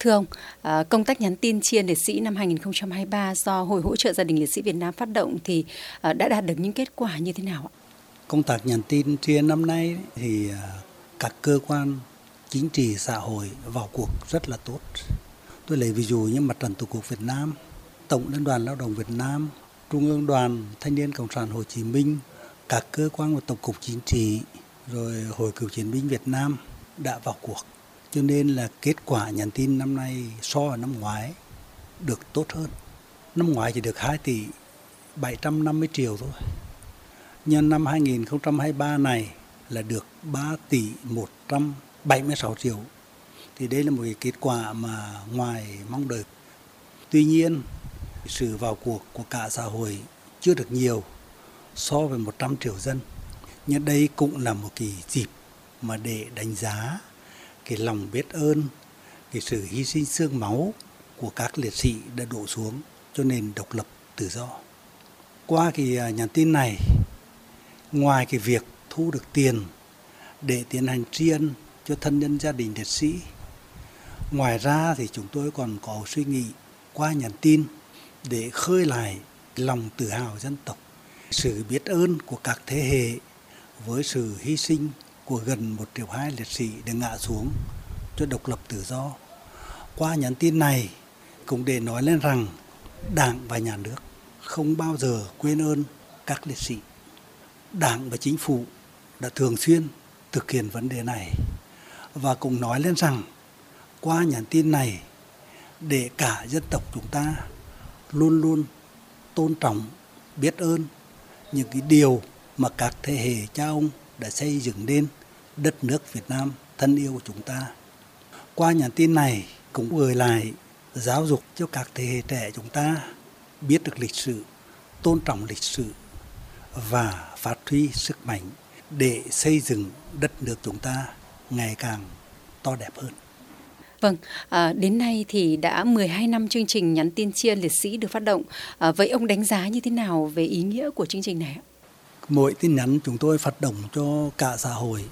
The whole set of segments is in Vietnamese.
Thưa ông, à, công tác nhắn tin chia liệt sĩ năm 2023 do Hội hỗ trợ gia đình liệt sĩ Việt Nam phát động thì à, đã đạt được những kết quả như thế nào ạ? Công tác nhắn tin chia năm nay thì à, các cơ quan chính trị xã hội vào cuộc rất là tốt. Tôi lấy ví dụ như Mặt trận Tổ quốc Việt Nam, Tổng Liên đoàn Lao động Việt Nam, Trung ương Đoàn Thanh niên Cộng sản Hồ Chí Minh, các cơ quan của Tổng cục Chính trị, rồi Hội cựu chiến binh Việt Nam đã vào cuộc. Cho nên là kết quả nhắn tin năm nay so với năm ngoái được tốt hơn. Năm ngoái chỉ được 2 tỷ 750 triệu thôi. Nhưng năm 2023 này là được 3 tỷ 176 triệu. Thì đây là một cái kết quả mà ngoài mong đợi. Tuy nhiên, sự vào cuộc của cả xã hội chưa được nhiều so với 100 triệu dân. Nhưng đây cũng là một kỳ dịp mà để đánh giá cái lòng biết ơn, cái sự hy sinh xương máu của các liệt sĩ đã đổ xuống cho nền độc lập tự do. Qua cái à, nhắn tin này, ngoài cái việc thu được tiền để tiến hành tri ân cho thân nhân gia đình liệt sĩ, ngoài ra thì chúng tôi còn có suy nghĩ qua nhắn tin để khơi lại lòng tự hào dân tộc, sự biết ơn của các thế hệ với sự hy sinh của gần một triệu hai liệt sĩ để ngã xuống cho độc lập tự do. Qua nhắn tin này cũng để nói lên rằng Đảng và Nhà nước không bao giờ quên ơn các liệt sĩ. Đảng và chính phủ đã thường xuyên thực hiện vấn đề này và cũng nói lên rằng qua nhắn tin này để cả dân tộc chúng ta luôn luôn tôn trọng, biết ơn những cái điều mà các thế hệ cha ông đã xây dựng nên đất nước Việt Nam thân yêu của chúng ta. Qua nhắn tin này cũng gửi lại giáo dục cho các thế hệ trẻ chúng ta biết được lịch sử, tôn trọng lịch sử và phát huy sức mạnh để xây dựng đất nước chúng ta ngày càng to đẹp hơn. Vâng, à, đến nay thì đã 12 năm chương trình nhắn tin ân liệt sĩ được phát động. À, vậy ông đánh giá như thế nào về ý nghĩa của chương trình này ạ? Mỗi tin nhắn chúng tôi phát động cho cả xã hội,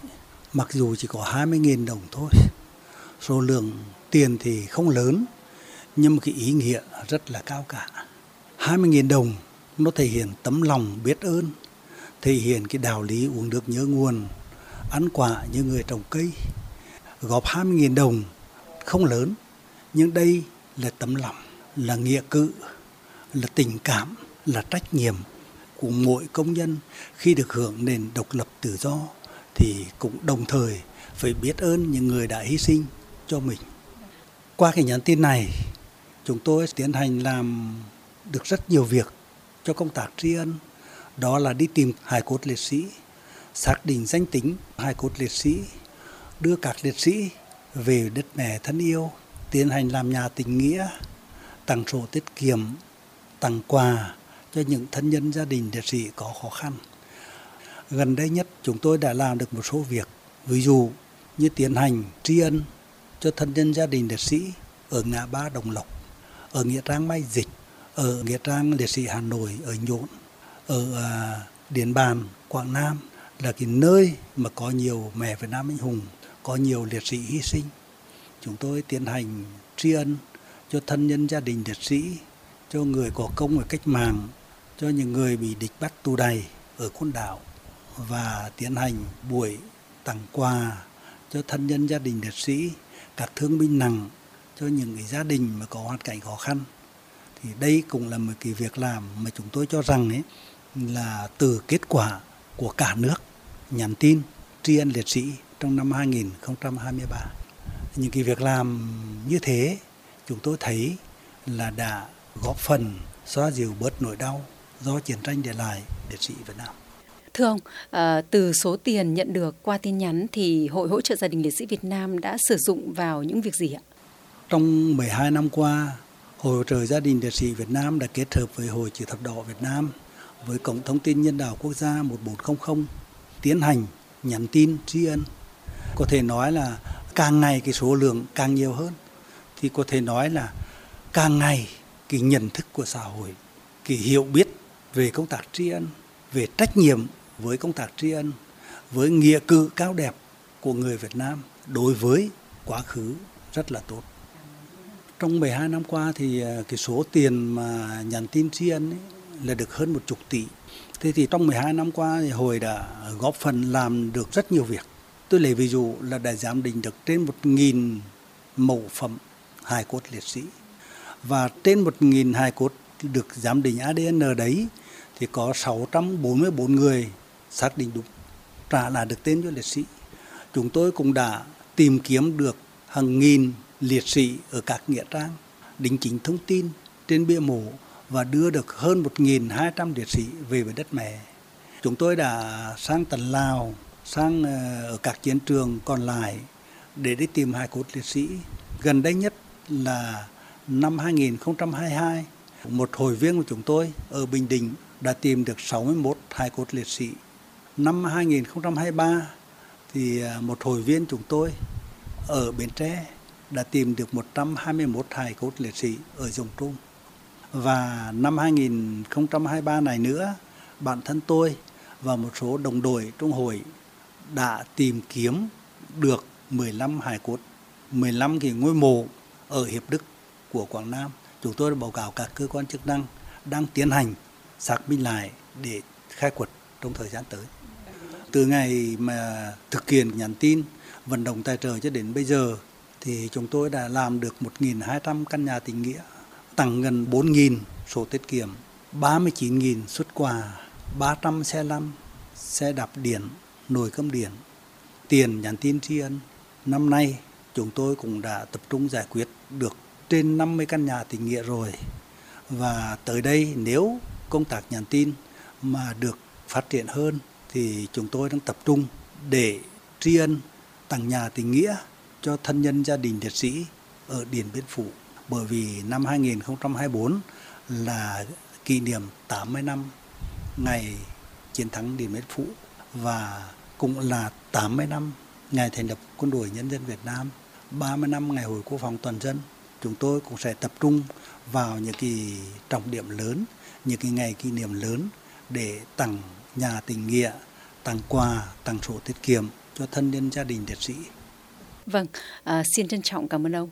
mặc dù chỉ có 20.000 đồng thôi. Số lượng tiền thì không lớn, nhưng mà cái ý nghĩa rất là cao cả. 20.000 đồng nó thể hiện tấm lòng biết ơn, thể hiện cái đạo lý uống nước nhớ nguồn, ăn quả như người trồng cây. Góp 20.000 đồng không lớn, nhưng đây là tấm lòng, là nghĩa cử, là tình cảm, là trách nhiệm của mỗi công nhân khi được hưởng nền độc lập tự do thì cũng đồng thời phải biết ơn những người đã hy sinh cho mình. Qua cái nhắn tin này, chúng tôi tiến hành làm được rất nhiều việc cho công tác tri ân. Đó là đi tìm hài cốt liệt sĩ, xác định danh tính hài cốt liệt sĩ, đưa các liệt sĩ về đất mẹ thân yêu, tiến hành làm nhà tình nghĩa, tặng sổ tiết kiệm, tặng quà cho những thân nhân gia đình liệt sĩ có khó khăn. Gần đây nhất chúng tôi đã làm được một số việc, ví dụ như tiến hành tri ân cho thân nhân gia đình liệt sĩ ở ngã ba Đồng Lộc, ở Nghĩa Trang Mai Dịch, ở Nghĩa Trang Liệt sĩ Hà Nội, ở Nhổn, ở à, Điện Bàn, Quảng Nam là cái nơi mà có nhiều mẹ Việt Nam anh hùng, có nhiều liệt sĩ hy sinh. Chúng tôi tiến hành tri ân cho thân nhân gia đình liệt sĩ, cho người có công ở cách mạng, cho những người bị địch bắt tù đầy ở côn đảo và tiến hành buổi tặng quà cho thân nhân gia đình liệt sĩ, các thương binh nặng, cho những cái gia đình mà có hoàn cảnh khó khăn. Thì đây cũng là một cái việc làm mà chúng tôi cho rằng ấy là từ kết quả của cả nước nhắn tin tri ân liệt sĩ trong năm 2023. Những cái việc làm như thế chúng tôi thấy là đã góp phần xóa dịu bớt nỗi đau do chiến tranh để lại liệt sĩ Việt Nam. Thưa ông, à, từ số tiền nhận được qua tin nhắn thì Hội hỗ trợ gia đình liệt sĩ Việt Nam đã sử dụng vào những việc gì ạ? Trong 12 năm qua, Hội hỗ trợ gia đình liệt sĩ Việt Nam đã kết hợp với Hội Chữ thập đỏ Việt Nam với Cổng thông tin nhân đạo quốc gia 1400 tiến hành nhắn tin tri ân. Có thể nói là càng ngày cái số lượng càng nhiều hơn thì có thể nói là càng ngày cái nhận thức của xã hội, cái hiểu biết về công tác tri ân, về trách nhiệm với công tác tri ân, với nghĩa cử cao đẹp của người Việt Nam đối với quá khứ rất là tốt. Trong 12 năm qua thì à, cái số tiền mà nhắn tin tri ân ấy là được hơn một chục tỷ. Thế thì trong 12 năm qua thì hội đã góp phần làm được rất nhiều việc. Tôi lấy ví dụ là đã giám định được trên 1.000 mẫu phẩm hài cốt liệt sĩ. Và trên 1.000 hài cốt được giám định ADN đấy thì có 644 người xác định đúng trả lại được tên cho liệt sĩ. Chúng tôi cũng đã tìm kiếm được hàng nghìn liệt sĩ ở các nghĩa trang, đính chính thông tin trên bia mộ và đưa được hơn 1.200 liệt sĩ về với đất mẹ. Chúng tôi đã sang tận Lào, sang ờ, ở các chiến trường còn lại để đi tìm hài cốt liệt sĩ. Gần đây nhất là năm 2022, một hội viên của chúng tôi ở Bình Định đã tìm được 61 hài cốt liệt sĩ. Năm 2023 thì à, một hội viên chúng tôi ở Bến Tre đã tìm được 121 hài cốt liệt sĩ ở Dùng Trung. Và năm 2023 này nữa, bản thân tôi và một số đồng đội trong hội đã tìm kiếm được 15 hài cốt, 15 cái ngôi mộ ở Hiệp Đức của Quảng Nam. Chúng tôi đã báo cáo các cơ quan chức năng đang tiến hành xác minh lại để khai quật trong thời gian tới. Từ ngày mà thực hiện nhắn tin, vận động tài trợ cho đến bây giờ thì chúng tôi đã làm được 1.200 căn nhà tình nghĩa, tặng gần 4.000 sổ tiết kiệm, 39.000 xuất quà, 300 xe lăn, xe đạp điện, nồi cơm điện, tiền nhắn tin tri ân. Năm nay chúng tôi cũng đã tập trung giải quyết được trên 50 căn nhà tình nghĩa rồi. Và tới đây nếu công tác nhắn tin mà được phát triển hơn thì chúng tôi đang tập trung để tri ân tặng nhà tình nghĩa cho thân nhân gia đình liệt sĩ ở Điện Biên Phủ. Bởi vì năm 2024 là kỷ niệm 80 năm ngày chiến thắng Điện Biên Phủ và cũng là 80 năm ngày thành lập quân đội nhân dân Việt Nam, 30 năm ngày hội quốc phòng toàn dân. Chúng tôi cũng sẽ tập trung vào những cái trọng điểm lớn, những cái ngày kỷ niệm lớn để tặng nhà tình nghĩa, tặng quà, tặng sổ tiết kiệm cho thân nhân gia đình liệt sĩ. Vâng, à, xin trân trọng cảm ơn ông.